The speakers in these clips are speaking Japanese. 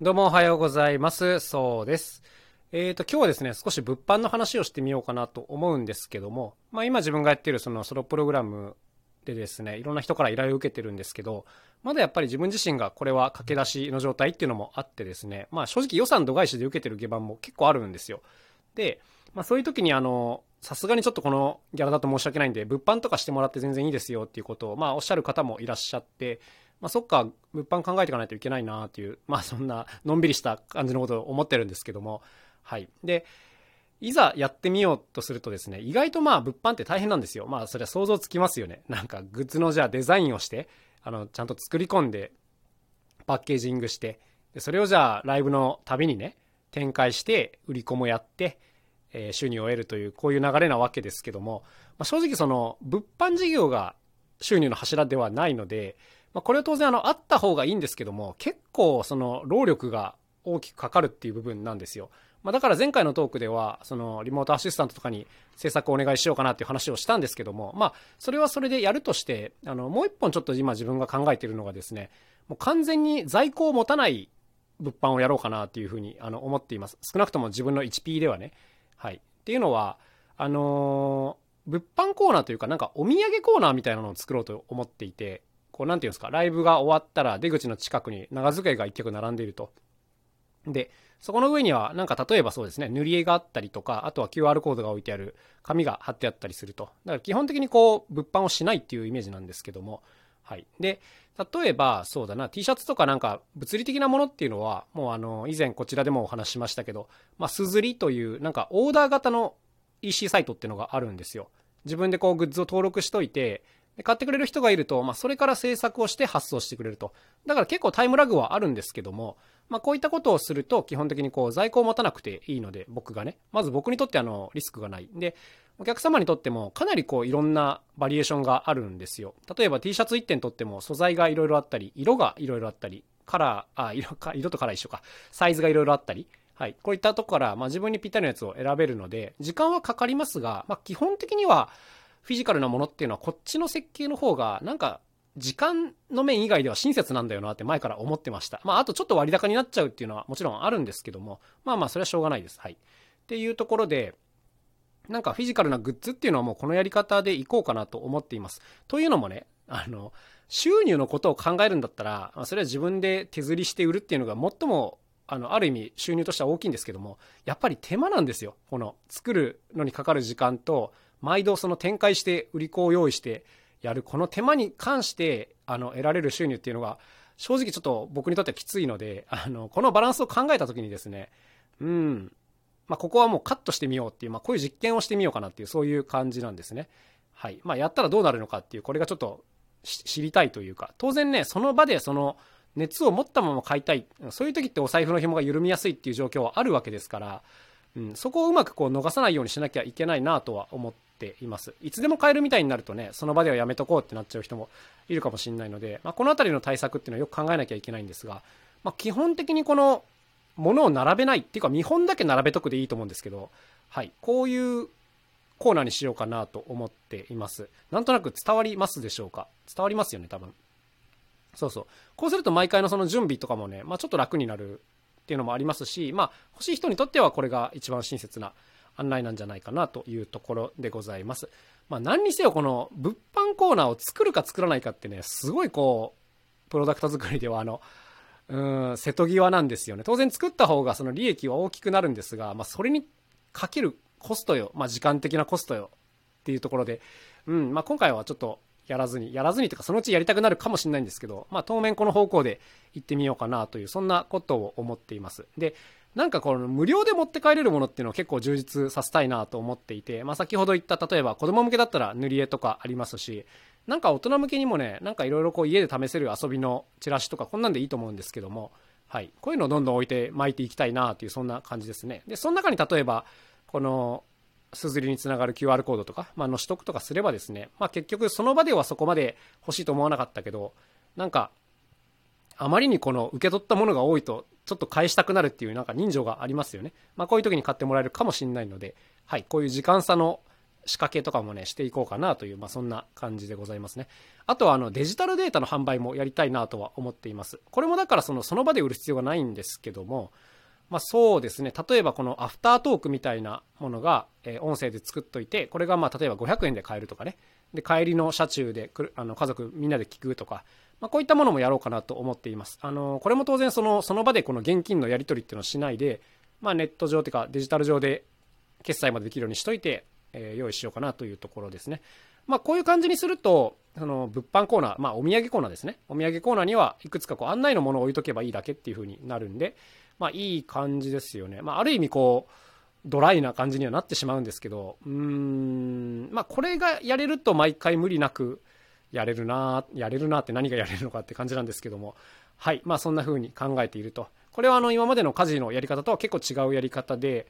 どうもおはようございます。そうです。えっ、ー、と、今日はですね、少し物販の話をしてみようかなと思うんですけども、まあ今自分がやっているそのソロプログラムでですね、いろんな人から依頼を受けてるんですけど、まだやっぱり自分自身がこれは駆け出しの状態っていうのもあってですね、まあ正直予算度外視で受けてる下番も結構あるんですよ。で、まあそういう時にあの、さすがにちょっとこのギャラだと申し訳ないんで、物販とかしてもらって全然いいですよっていうことを、まあおっしゃる方もいらっしゃって、まあ、そっか、物販考えていかないといけないなっていう、まあ、そんな、のんびりした感じのことを思ってるんですけども、はい。で、いざやってみようとするとですね、意外とまあ、物販って大変なんですよ。まあ、それは想像つきますよね。なんか、グッズのじゃあデザインをして、あの、ちゃんと作り込んで、パッケージングして、でそれをじゃあ、ライブのたびにね、展開して、売り子もやって、えー、収入を得るという、こういう流れなわけですけども、まあ、正直その、物販事業が収入の柱ではないので、まあ、これは当然あの、あった方がいいんですけども、結構その、労力が大きくかかるっていう部分なんですよ。まあ、だから前回のトークでは、その、リモートアシスタントとかに制作をお願いしようかなっていう話をしたんですけども、まあ、それはそれでやるとして、あの、もう一本ちょっと今自分が考えているのがですね、もう完全に在庫を持たない物販をやろうかなっていうふうにあの思っています。少なくとも自分の 1P ではね。はい。っていうのは、あのー、物販コーナーというか、なんかお土産コーナーみたいなのを作ろうと思っていて、こう、なんていうんですか、ライブが終わったら出口の近くに長机が一曲並んでいると。で、そこの上には、なんか例えばそうですね、塗り絵があったりとか、あとは QR コードが置いてある紙が貼ってあったりすると。だから基本的にこう、物販をしないっていうイメージなんですけども、はい。で、例えば、そうだな、T シャツとかなんか物理的なものっていうのは、もうあの、以前こちらでもお話ししましたけど、まあ、すずりという、なんかオーダー型の EC サイトっていうのがあるんですよ。自分でこうグッズを登録しといて、で買ってくれる人がいると、まあ、それから制作をして発送してくれると。だから結構タイムラグはあるんですけども、まあ、こういったことをすると、基本的にこう、在庫を持たなくていいので、僕がね、まず僕にとってあの、リスクがない。で、お客様にとっても、かなりこう、いろんなバリエーションがあるんですよ。例えば T シャツ1点とっても、素材がいろいろあったり、色がいろいろあったり、カラー、あ、色か、色とカラー一緒か。サイズがいろいろあったり。はい。こういったとこから、まあ、自分にぴったりのやつを選べるので、時間はかかりますが、まあ、基本的には、フィジカルなものっていうのはこっちの設計の方がなんか時間の面以外では親切なんだよなって前から思ってました。まああとちょっと割高になっちゃうっていうのはもちろんあるんですけども、まあまあそれはしょうがないです。はい。っていうところで、なんかフィジカルなグッズっていうのはもうこのやり方でいこうかなと思っています。というのもね、あの、収入のことを考えるんだったら、それは自分で手刷りして売るっていうのが最もあの、ある意味収入としては大きいんですけども、やっぱり手間なんですよ。この作るのにかかる時間と、毎度その展開して売り子を用意してやるこの手間に関してあの得られる収入っていうのが正直ちょっと僕にとってはきついのであのこのバランスを考えた時にですねうんまあ、ここはもうカットしてみようっていう、まあ、こういう実験をしてみようかなっていうそういう感じなんですね。はいまあ、やったらどうなるのかっていうこれがちょっと知りたいというか当然ねその場でその熱を持ったまま買いたいそういう時ってお財布の紐が緩みやすいっていう状況はあるわけですから、うん、そこをうまくこう逃さないようにしなきゃいけないなとは思っています。いつでも買えるみたいになるとね、その場ではやめとこうってなっちゃう人もいるかもしれないので、まあ、この辺りの対策っていうのはよく考えなきゃいけないんですが、まあ、基本的にこの物を並べないっていうか見本だけ並べとくでいいと思うんですけど、はい、こういうコーナーにしようかなと思っています。なんとなく伝わりますでしょうか？伝わりますよね、多分。そうそう。こうすると毎回のその準備とかもね、まあ、ちょっと楽になるっていうのもありますし、まあ、欲しい人にとってはこれが一番親切な案内なんじゃないかなというところでございます。まあ、何にせよこの物販コーナーを作るか作らないかってね、すごいこう、プロダクト作りではあの、うん、瀬戸際なんですよね。当然作った方がその利益は大きくなるんですが、まあ、それにかけるコストよ、まあ、時間的なコストよっていうところで、うん、まあ、今回はちょっとやらずに、やらずにというかそのうちやりたくなるかもしれないんですけど、まあ、当面この方向で行ってみようかなという、そんなことを思っています。で、なんかこの無料で持って帰れるものっていうのを結構充実させたいなと思っていて、まあ、先ほど言った例えば子供向けだったら塗り絵とかありますし、なんか大人向けにもね、なんかいろいろこう家で試せる遊びのチラシとかこんなんでいいと思うんですけども、はい。こういうのをどんどん置いて巻いていきたいなというそんな感じですね。で、その中に例えば、この、すずりにつながる QR コードとか、まあ、の取得とかすればですね、まあ、結局その場ではそこまで欲しいと思わなかったけど、なんか、あまりにこの受け取ったものが多いと、ちょっと返したくなるっていうなんか人情がありますよね。まあこういう時に買ってもらえるかもしれないので、はい、こういう時間差の仕掛けとかもね、していこうかなという、まあ、そんな感じでございますね。あとは、あの、デジタルデータの販売もやりたいなとは思っています。これもだからその、その場で売る必要がないんですけども、まあ、そうですね。例えばこのアフタートークみたいなものが、え、音声で作っといて、これがまあ、例えば500円で買えるとかね。で、帰りの車中であの家族みんなで聞くとか、まあ、こういったものもやろうかなと思っています。あの、これも当然その、その場でこの現金のやり取りっていうのをしないで、まあ、ネット上というかデジタル上で決済までできるようにしといて、えー、用意しようかなというところですね。まあ、こういう感じにすると、その物販コーナー、まあ、お土産コーナーですね。お土産コーナーにはいくつかこう案内のものを置いとけばいいだけっていう風になるんで、まあ、いい感じですよね。まあ、ある意味こう、ドライな感じにはなってしまうんですけど、うーん、まあ、これがやれると毎回無理なくやれるな、やれるなって何がやれるのかって感じなんですけども、はい、まあ、そんな風に考えていると。これはあの今までの家事のやり方とは結構違うやり方で、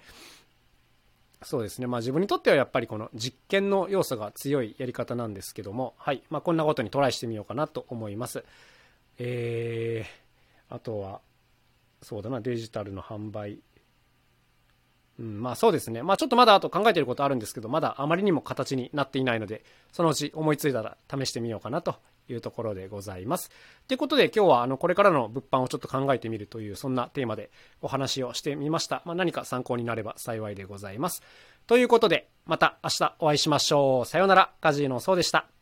そうですね。まあ自分にとってはやっぱりこの実験の要素が強いやり方なんですけども、はい。まあこんなことにトライしてみようかなと思います。えー、あとは、そうだな、デジタルの販売。うん、まあそうですね。まあちょっとまだあと考えてることあるんですけど、まだあまりにも形になっていないので、そのうち思いついたら試してみようかなというところでございます。ということで今日はあのこれからの物販をちょっと考えてみるというそんなテーマでお話をしてみました。まあ、何か参考になれば幸いでございます。ということでまた明日お会いしましょう。さようなら。カジーノそうでした。